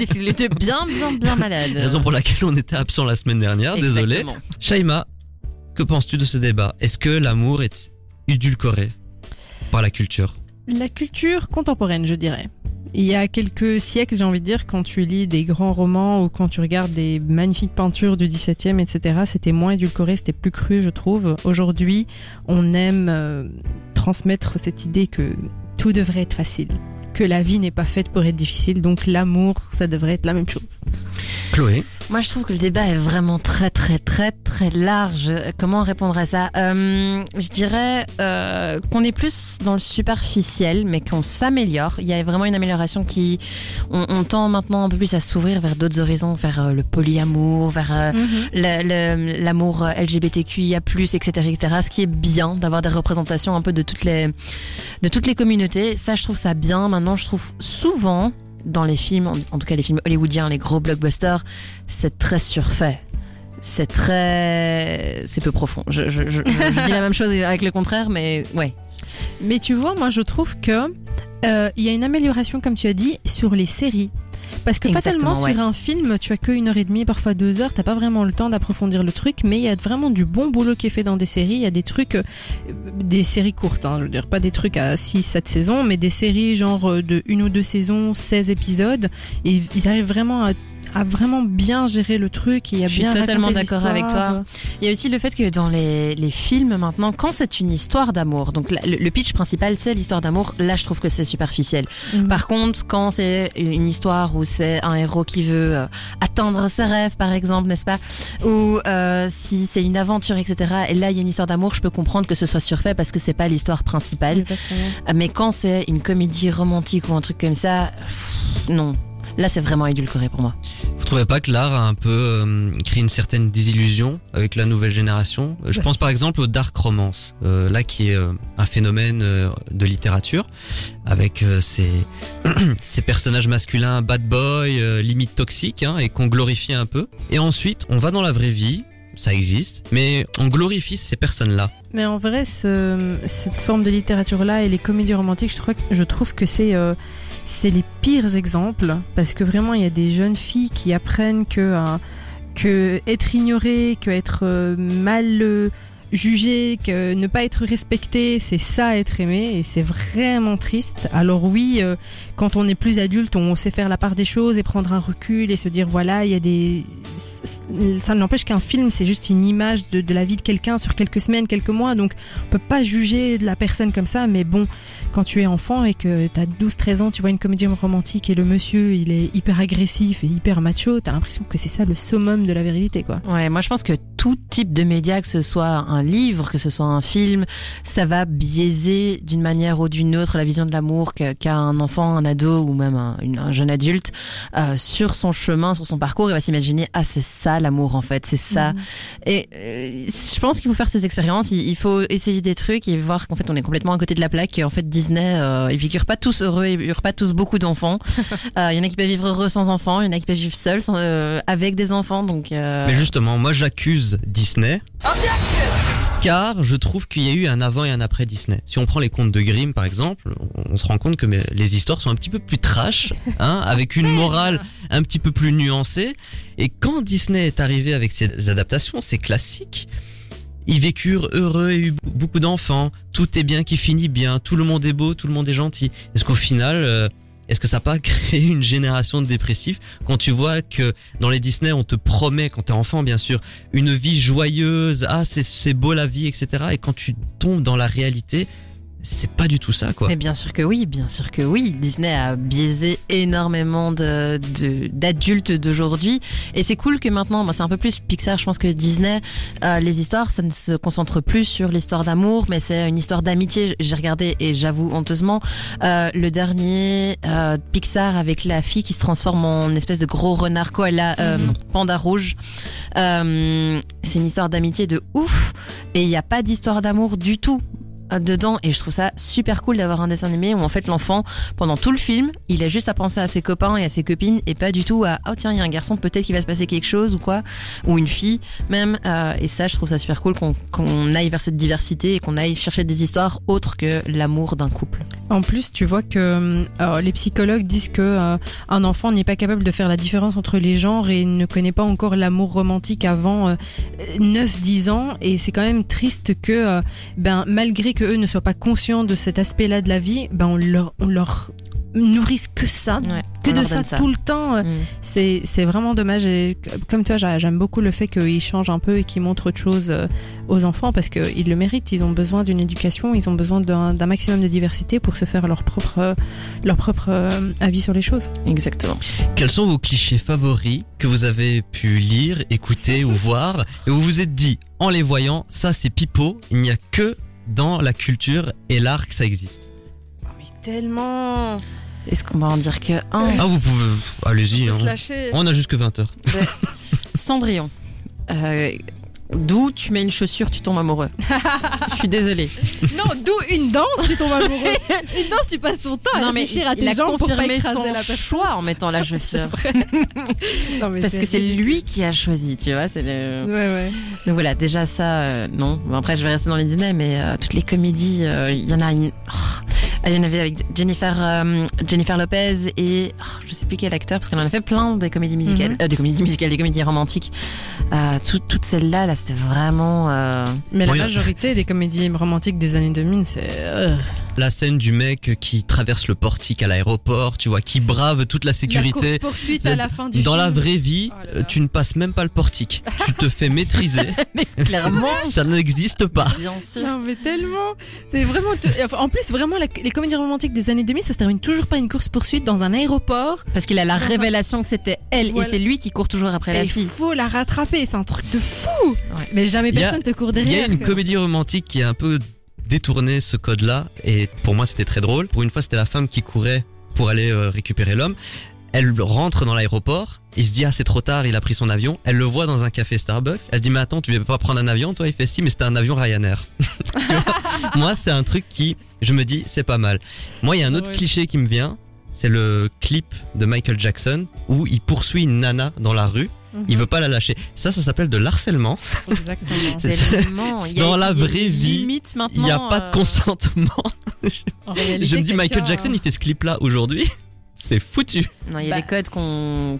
était les deux bien, bien, bien malades. raison pour laquelle on était absent la semaine dernière, désolé. Shaima, que penses-tu de ce débat? Est-ce que l'amour est édulcoré par la culture? La culture contemporaine, je dirais. Il y a quelques siècles, j'ai envie de dire, quand tu lis des grands romans ou quand tu regardes des magnifiques peintures du 17e, etc., c'était moins édulcoré, c'était plus cru, je trouve. Aujourd'hui, on aime euh, transmettre cette idée que tout devrait être facile, que la vie n'est pas faite pour être difficile, donc l'amour, ça devrait être la même chose. Chloé? Moi, je trouve que le débat est vraiment très, très, très, très large. Comment répondre à ça Euh, Je dirais euh, qu'on est plus dans le superficiel, mais qu'on s'améliore. Il y a vraiment une amélioration qui... On, on tend maintenant un peu plus à s'ouvrir vers d'autres horizons, vers euh, le polyamour, vers le- l'amour LGBTQIA+, etc., etc. Ce qui est bien d'avoir des représentations un peu de toutes les de toutes les communautés. Ça, je trouve ça bien. Maintenant, je trouve souvent dans les films, en, tout cas les films hollywoodiens, les gros blockbusters, c'est très surfait. C'est très, c'est peu profond. Je dis la même chose avec le contraire, mais ouais. Mais tu vois, moi je trouve que euh, il y a une amélioration, comme tu as dit, sur les séries. Parce que Exactement, fatalement, ouais. sur un film, tu as que une heure et demie, parfois deux heures, t'as pas vraiment le temps d'approfondir le truc, mais il y a vraiment du bon boulot qui est fait dans des séries. Il y a des trucs, euh, des séries courtes, hein, je veux dire, pas des trucs à 6, 7 saisons, mais des séries genre euh, de une ou deux saisons, 16 épisodes, et ils arrivent vraiment à, à vraiment bien gérer le truc. Et il a Je suis totalement d'accord avec toi. Il y a aussi le fait que dans les, les films maintenant, quand c'est une histoire d'amour, donc la- le, pitch principal c'est l'histoire d'amour, là je trouve que c'est superficiel. Mhm. Par contre, quand c'est une histoire où c'est un héros qui veut euh, atteindre ses rêves, par exemple, n'est-ce pas? Ou euh, si c'est une aventure, etc. Et là, il y a une histoire d'amour, je peux comprendre que ce soit surfait parce que c'est pas l'histoire principale. Exactement. Mais quand c'est une comédie romantique ou un truc comme ça, pff, non. Là, c'est vraiment édulcoré pour moi. Vous trouvez pas que l'art a un peu euh, créé une certaine désillusion avec la nouvelle génération? Euh, Je Bah, pense par exemple au dark romance, euh, là qui est euh, un phénomène euh, de littérature avec euh, ces *clears throat* ces personnages masculins bad boy, euh, limite toxiques, hein, et qu'on glorifie un peu. Et ensuite, on va dans la vraie vie, ça existe, mais on glorifie ces personnes-là. Mais en vrai, ce- cette forme de littérature-là et les comédies romantiques, je, crois, que- je trouve que c'est euh, c'est les pires exemples parce que vraiment, il y a des jeunes filles qui apprennent que un- que être ignoré, que être euh, mal euh, jugé, que ne pas être respecté, c'est ça être aimé et c'est vraiment triste. Alors oui, euh, quand on est plus adulte, on sait faire la part des choses et prendre un recul et se dire voilà, il y a des ça n'empêche qu'un film c'est juste une image de, de la vie de quelqu'un sur quelques semaines, quelques mois, donc on peut pas juger la personne comme ça, mais bon, quand tu es enfant et que t'as 12-13 ans, tu vois une comédie romantique et le monsieur il est hyper agressif et hyper macho, t'as l'impression que c'est ça le summum de la virilité quoi. Ouais, moi je pense que tout type de média, que ce soit un livre, que ce soit un film, ça va biaiser d'une manière ou d'une autre la vision de l'amour qu'a un enfant, un ado ou même un jeune adulte euh, sur son chemin, sur son parcours. Il va s'imaginer ah c'est ça l'amour en fait, c'est ça. Mhm. Et euh, je pense qu'il faut faire ces expériences. Il, il faut essayer des trucs et voir qu'en fait on est complètement à côté de la plaque. Et en fait Disney, euh, ils figurent pas tous heureux, ils figurent pas tous beaucoup d'enfants. *laughs* Euh, Il y en a qui peuvent vivre heureux sans enfants, il y en a qui peuvent vivre seuls sans, euh, avec des enfants. Donc euh, Mais justement, moi j'accuse Disney. Car je trouve qu'il y a eu un avant et un après Disney. Si on prend les contes de Grimm par exemple, on, se rend compte que les histoires sont un petit peu plus trash, *laughs* hein, avec une morale un petit peu plus nuancée. Et quand Disney est arrivé avec ses adaptations, c'est classique. Ils vécurent heureux et eu beaucoup d'enfants. Tout est bien qui finit bien. Tout le monde est beau, tout le monde est gentil. Est-ce qu'au final, euh, est-ce que ça n'a pas *laughs* créé une génération de dépressifs quand tu vois que dans les Disney, on te promet, quand t'es enfant bien sûr, une vie joyeuse, ah c'est beau la vie, etc. Et quand tu tombes dans la réalité, c'est pas du tout ça quoi. Mais bien sûr que oui, bien sûr que oui. Disney a biaisé énormément de de- d'adultes d'aujourd'hui. Et c'est cool que maintenant, bah, c'est un peu plus Pixar, je pense que Disney, euh, les histoires, ça ne se concentre plus sur l'histoire d'amour, mais c'est une histoire d'amitié. J'ai regardé, et j'avoue honteusement, euh, le dernier euh, Pixar avec la fille qui se transforme en espèce de gros renard koala, euh, non, panda rouge. Euh, c'est une histoire d'amitié de ouf. Et il n'y a pas d'histoire d'amour du tout dedans. Et je trouve ça super cool d'avoir un dessin animé où en fait l'enfant pendant tout le film il a juste à penser à ses copains et à ses copines et pas du tout à oh tiens il y a un garçon peut-être qu'il va se passer quelque chose ou quoi. Ou une fille même euh, et ça je trouve ça super cool qu'on qu'on aille vers cette diversité et qu'on aille chercher des histoires autres que l'amour d'un couple. En plus, tu vois que euh, les psychologues disent que euh, un enfant n'est pas capable de faire la différence entre les genres et ne connaît pas encore l'amour romantique avant euh, 9-10 ans. Et c'est quand même triste que, ben, malgré que eux ne soient pas conscients de cet aspect-là de la vie, ben, on leur, on leur nourrisse que ça, Ouais, que de ça, tout le temps. Euh, Mm. C'est c'est vraiment dommage. Et comme toi, j'a- j'aime beaucoup le fait qu'ils changent un peu et qu'ils montrent autre chose euh, aux enfants parce qu'ils le méritent. Ils ont besoin d'une éducation, ils ont besoin d'un maximum de diversité pour se faire leur propre, euh, leur propre avis sur les choses. exactement Quels sont vos clichés favoris que vous avez pu lire, écouter ou voir et vous vous êtes dit en les voyant, ça c'est pipeau, il n'y a que dans la culture et l'art que ça existe. mais tellement. est-ce qu'on va en dire que un Ah vous pouvez, allez-y, hein. on a jusque 20 heures. *laughs* Cendrillon euh, D'où tu mets une chaussure, tu tombes amoureux. *laughs* Je suis désolée. Non, d'où une danse, tu tombes amoureux. *laughs* une danse, tu passes ton temps à non mais réfléchir à il tes a jambes pour pas confirmé écraser son la personne. choix en mettant la *laughs* chaussure. Non, mais Parce que c'est lui qui a choisi, tu vois. C'est le... Ouais, ouais. Donc voilà, déjà ça, euh, non. Bon, après, je vais rester dans les Disney, mais euh, toutes les comédies, euh, il y en a une. oh, il y en avait avec Jennifer, euh, Jennifer Lopez et oh, je sais plus quel acteur, parce qu'elle en a fait plein des comédies musicales, Mhm. euh, des comédies musicales, des comédies romantiques. Euh, tout- toutes celles-là, là, c'était vraiment. euh, Mais la majorité des comédies romantiques des années 2000, c'est. La scène du mec qui traverse le portique à l'aéroport, tu vois, qui brave toute la sécurité. poursuite à la fin du Dans la vraie vie, Oh là là. euh, tu ne passes même pas le portique. tu te fais maîtriser. *laughs* Mais clairement, ça n'existe pas. bien sûr. Non mais tellement, c'est vraiment. En plus, vraiment, la- les comédies romantiques des années 2000, ça se termine toujours pas une course poursuite dans un aéroport. Parce qu'il a la révélation que c'était elle Voilà. et c'est lui qui court toujours après la et il fille. faut la rattraper, c'est un truc de fou. Ouais. Mais jamais y a- personne te court Il y derrière. a une comédie romantique qui a un peu détourné ce code-là et pour moi c'était très drôle. Pour une fois c'était la femme qui courait pour aller euh, récupérer l'homme. Elle rentre dans l'aéroport, il se dit ah c'est trop tard, il a pris son avion. Elle le voit dans un café Starbucks. Elle dit mais attends tu veux pas prendre un avion toi? Il fait si mais c'était un avion Ryanair. *laughs* Moi c'est un truc qui je me dis c'est pas mal. Moi il y a un autre cliché qui me vient, c'est le clip de Michael Jackson où il poursuit une nana dans la rue. Mhm. Il veut pas la lâcher. Ça, ça s'appelle de l'harcèlement. Exactement. C'est a- Dans la vraie vie, Il n'y a pas de euh, consentement. *laughs* Réalité, Je me dis, Michael Jackson, il fait ce clip-là aujourd'hui. *laughs* C'est foutu. Non, il y a Bah. des codes qu'on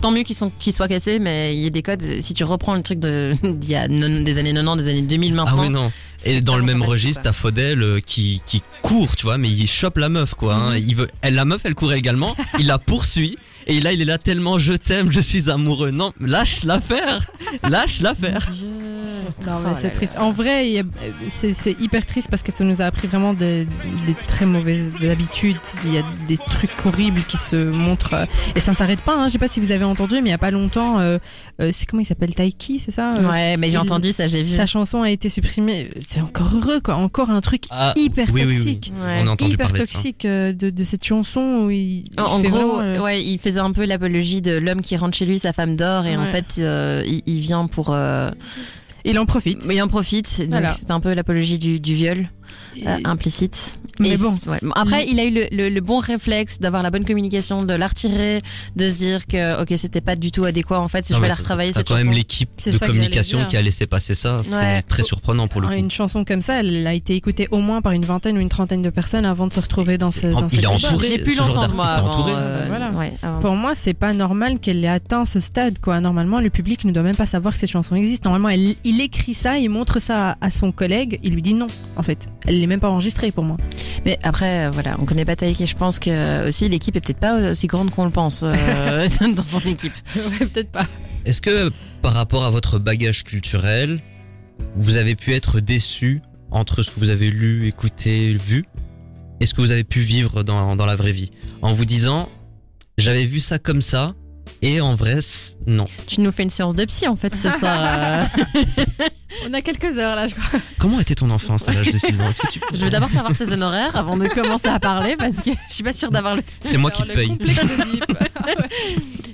tant mieux qu'ils sont qu'ils soient cassés, mais il y a des codes. Si tu reprends le truc de d'il y a non- des années 90, des années 2000 Ah maintenant. oui, non. Et dans le même registre, t'as Faudel euh, qui, qui court, tu vois, mais il chope la meuf, quoi. hein. Mhm. Il veut, elle, la meuf, elle court également. il la poursuit. Et là, il est là tellement je t'aime, je suis amoureux. Non, lâche l'affaire. Lâche l'affaire. Dieu. Non, Oh mais c'est triste. En vrai, il c'est hyper triste parce que ça nous a appris vraiment des, des très mauvaises habitudes. Il y a des trucs horribles qui se montrent. euh, Et ça ne s'arrête pas. Hein. Je sais pas si vous avez entendu, mais il y a pas longtemps, euh, euh, c'est comment il s'appelle Taiki, c'est ça Ouais, mais j'ai il- entendu ça, j'ai vu. Sa chanson a été supprimée. C'est encore heureux, quoi. Encore un truc Ah, hyper oui, oui, oui. toxique. Ouais. On a entendu Hyper parler de ça. toxique de, de cette chanson où il, il En, en fait gros, vraiment, euh, ouais, il faisait un peu l'apologie de l'homme qui rentre chez lui, sa femme dort, et en fait, euh, il, il vient pour. euh, il en profite. il en profite. Donc Voilà. c'est un peu l'apologie du, du viol euh, implicite. Mais Et bon. ouais. Après, il a eu le, le- le bon réflexe d'avoir la bonne communication, de la retirer, de se dire que ok, c'était pas du tout adéquat en fait. Si Non, je vais la retravailler T'as cette quand même l'équipe C'est de communication qui a laissé passer ça. C'est très surprenant pour le coup. Une chanson comme ça, elle a été écoutée au moins par une vingtaine ou une trentaine de personnes avant de se retrouver dans ce. Dans Il album. entouré. J'ai pu l'entendre moi avant. euh, Voilà. ouais, avant. Pour moi, c'est pas normal qu'elle ait atteint ce stade, quoi. Normalement, le public ne doit même pas savoir que cette chanson existe. Normalement, elle- il écrit ça, il montre ça à, à son collègue, il lui dit non, en fait. Elle l'est même pas enregistrée pour moi. Mais après, euh, voilà, on connaît pas Taïk et je pense que euh, aussi l'équipe est peut-être pas aussi grande qu'on le pense euh, *laughs* *laughs* dans son équipe. ouais, peut-être pas. Est-ce que par rapport à votre bagage culturel, vous avez pu être déçu entre ce que vous avez lu, écouté, vu? Et ce que vous avez pu vivre dans, dans la vraie vie? En vous disant, j'avais vu ça comme ça et en vrai, non. Tu nous fais une séance de psy en fait ce soir. euh. *laughs* On a quelques heures là, je crois. Comment était ton enfance à l'âge de 6 ans? Tu Je veux d'abord savoir tes honoraires avant de commencer à parler parce que je suis pas sûre d'avoir le. C'est moi qui te le paye. *laughs*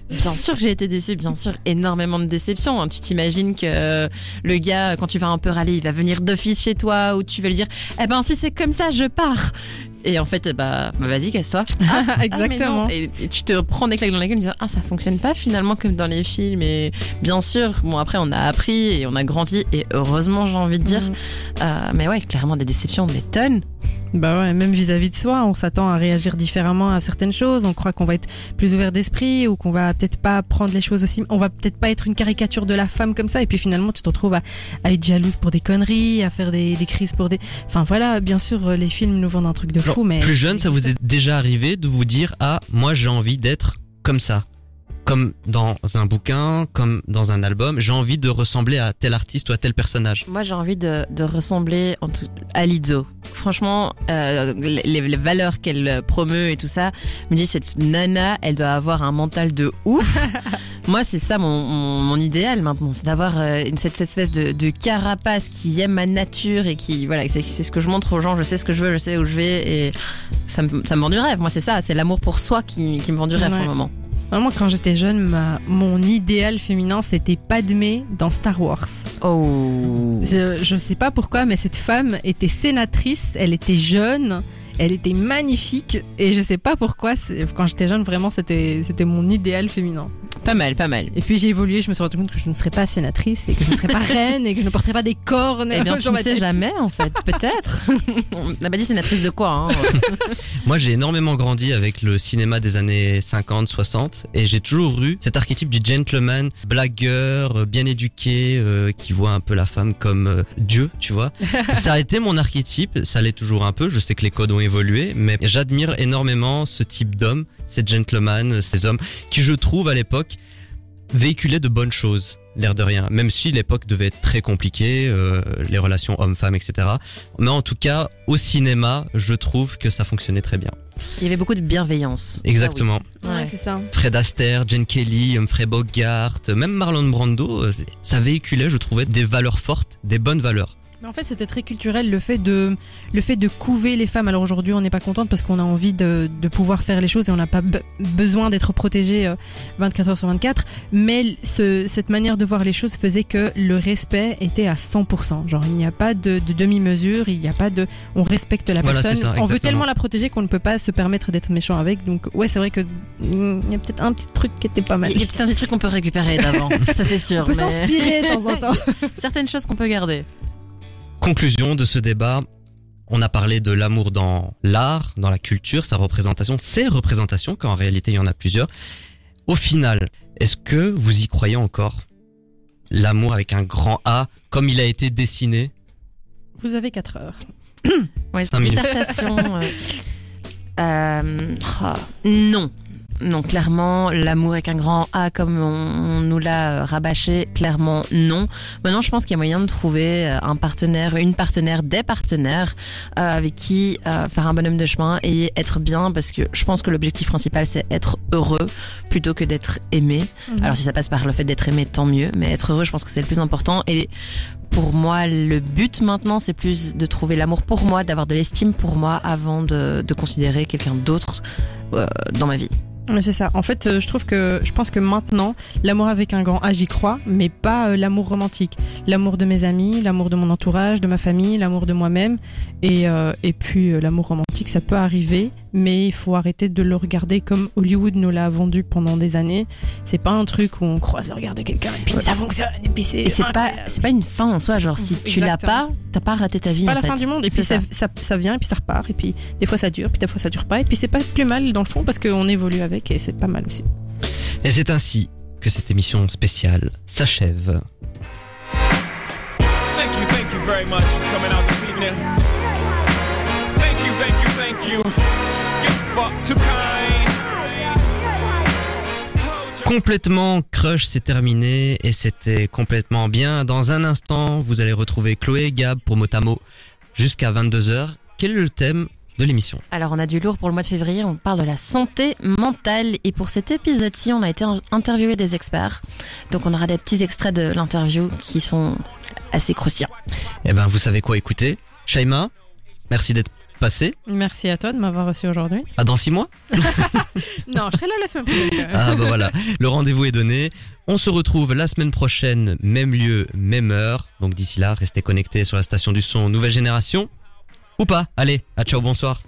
Bien sûr que j'ai été déçue, bien sûr, énormément de déception. hein. Tu t'imagines que euh, le gars, quand tu vas un peu râler, il va venir d'office chez toi ou tu vas lui dire, eh ben si c'est comme ça, je pars. Et en fait, bah, bah, vas-y, casse-toi. *laughs* Ah, non. Exactement. et, et tu te prends des claques dans la gueule en disant ah ça fonctionne pas finalement comme dans les films et bien sûr bon après on a appris et on a grandi et heureusement j'ai envie de dire Mhm. Euh, mais ouais clairement des déceptions des tonnes Bah ouais, même vis-à-vis de soi, on s'attend à réagir différemment à certaines choses. On croit qu'on va être plus ouvert d'esprit ou qu'on va peut-être pas prendre les choses aussi. On va peut-être pas être une caricature de la femme comme ça. Et puis finalement, tu te retrouves à, à être jalouse pour des conneries, à faire des, des crises pour des. Enfin voilà, bien sûr, euh, les films nous vendent un truc de fou, mais. Plus jeune, ça vous est déjà arrivé de vous dire ah moi j'ai envie d'être comme ça, comme dans un bouquin, comme dans un album, j'ai envie de ressembler à tel artiste ou à tel personnage. moi j'ai envie de, de ressembler en tout, à Lizzo franchement euh, les, les valeurs qu'elle promeut et tout ça me dit cette nana elle doit avoir un mental de ouf *laughs* moi c'est ça mon, mon, mon idéal maintenant c'est d'avoir euh, une- cette, cette espèce de, de carapace qui aime ma nature et qui voilà c'est c'est ce que je montre aux gens je sais ce que je veux je sais où je vais et ça me, ça me vend du rêve moi c'est ça c'est l'amour pour soi qui, qui me vend du rêve Ouais. pour le moment Vraiment, quand j'étais jeune, ma- mon idéal féminin, c'était Padmé dans Star Wars. oh Je, je sais pas pourquoi, mais cette femme était sénatrice, elle était jeune, elle était magnifique, et je sais pas pourquoi, quand j'étais jeune, vraiment, c'était c'était mon idéal féminin. pas mal pas mal Et puis j'ai évolué, je me suis rendu compte que je ne serais pas sénatrice, et que je ne serais pas *laughs* reine, et que je ne porterais pas des cornes Eh bien, *laughs* tu ne sais jamais, en fait. Peut-être. *laughs* On n'a pas dit sénatrice de quoi, hein. Moi, j'ai énormément grandi avec le cinéma des années 50, 60, et j'ai toujours eu cet archétype du gentleman, blagueur, euh, bien éduqué, euh, qui voit un peu la femme comme euh, Dieu, tu vois. ça a été mon archétype, ça l'est toujours un peu. Je sais que les codes ont évolué, mais j'admire énormément ce type d'homme, ces gentlemen, ces hommes qui, je trouve, à l'époque, véhiculaient de bonnes choses. L'air de rien, même si l'époque devait être très compliquée, euh, les relations hommes-femmes, etc. Mais en tout cas, au cinéma, je trouve que ça fonctionnait très bien. Il y avait beaucoup de bienveillance. Exactement. Ça, oui. Ouais, Ouais. c'est ça. Fred Astaire, Jen Kelly, Humphrey Bogart, même Marlon Brando, euh, ça véhiculait, je trouvais, des valeurs fortes, des bonnes valeurs. Mais en fait, c'était très culturel le fait de le fait de couver les femmes. Alors aujourd'hui, on n'est pas contente parce qu'on a envie de, de pouvoir faire les choses et on n'a pas be- besoin d'être protégé euh, 24 heures sur 24. Mais ce- cette manière de voir les choses faisait que le respect était à 100%. Genre, il n'y a pas de, de demi-mesure, il n'y a pas de, on respecte la Voilà, personne. ça, on veut tellement la protéger qu'on ne peut pas se permettre d'être méchant avec. Donc ouais, c'est vrai que mm, il y a peut-être un petit truc qui était pas mal. Il y a peut-être un petit truc qu'on peut récupérer d'avant. *laughs* Ça, c'est sûr. On peut mais s'inspirer de temps en *laughs* temps. Certaines choses qu'on peut garder. Conclusion de ce débat. On a parlé de l'amour dans l'art, dans la culture, sa représentation, ses représentations, quand en réalité il y en a plusieurs. Au final, Est-ce que vous y croyez encore L'amour avec un grand A, comme il a été dessiné? Vous avez 4 heures. *coughs* Ouais, dissertation. euh, *laughs* euh, ah, non. Non, clairement, l'amour avec un grand A comme on, on nous l'a euh, rabâché, clairement non. Maintenant, je pense qu'il y a moyen de trouver euh, un partenaire, une partenaire, des partenaires euh, avec qui euh, faire un bonhomme de chemin et être bien parce que je pense que l'objectif principal c'est être heureux plutôt que d'être aimé. Mhm. Alors si ça passe par le fait d'être aimé, tant mieux, mais être heureux, je pense que c'est le plus important. Et pour moi, le but maintenant, c'est plus de trouver l'amour pour moi, d'avoir de l'estime pour moi avant de, de considérer quelqu'un d'autre euh, dans ma vie. C'est ça. En fait, euh, je trouve que je pense que maintenant, l'amour avec un grand A, j'y crois, mais pas euh, l'amour romantique. L'amour de mes amis, l'amour de mon entourage, de ma famille, l'amour de moi-même. Et, euh, et puis euh, l'amour romantique, ça peut arriver, mais il faut arrêter de le regarder comme Hollywood nous l'a vendu pendant des années. C'est pas un truc où on croise le regard de quelqu'un et puis ça fonctionne et puis c'est. Et c'est pas, incroyable. c'est pas une fin en soi. Genre, si tu l'as pas, t'as pas raté ta vie. pas en la fait. fin du monde et puis ça, ça vient et puis ça repart et puis des fois ça dure puis des fois ça dure pas et puis c'est pas plus mal dans le fond parce qu'on évolue avec et c'est pas mal aussi. Et c'est ainsi que cette émission spéciale s'achève. Thank you, thank you very much for coming out this evening. Thank you, thank you, thank you. Complètement crush, c'est terminé et c'était complètement bien. Dans un instant, vous allez retrouver Chloé et Gab pour Motamo jusqu'à 22h. Quel est le thème de l'émission? Alors, on a du lourd pour le mois de février. On parle de la santé mentale. Et pour cet épisode-ci, on a été in- interviewé des experts. Donc, on aura des petits extraits de l'interview qui sont assez croustillants. Eh ben, vous savez quoi écouter? Shaima, merci d'être passé. Merci à toi de m'avoir reçu aujourd'hui. À dans six mois *laughs* Non, je serai là la semaine prochaine. Ah bah voilà, le rendez-vous est donné. On se retrouve la semaine prochaine, même lieu, même heure. Donc d'ici là, restez connectés sur la station du son Nouvelle Génération. Ou pas Allez, à ciao, bonsoir.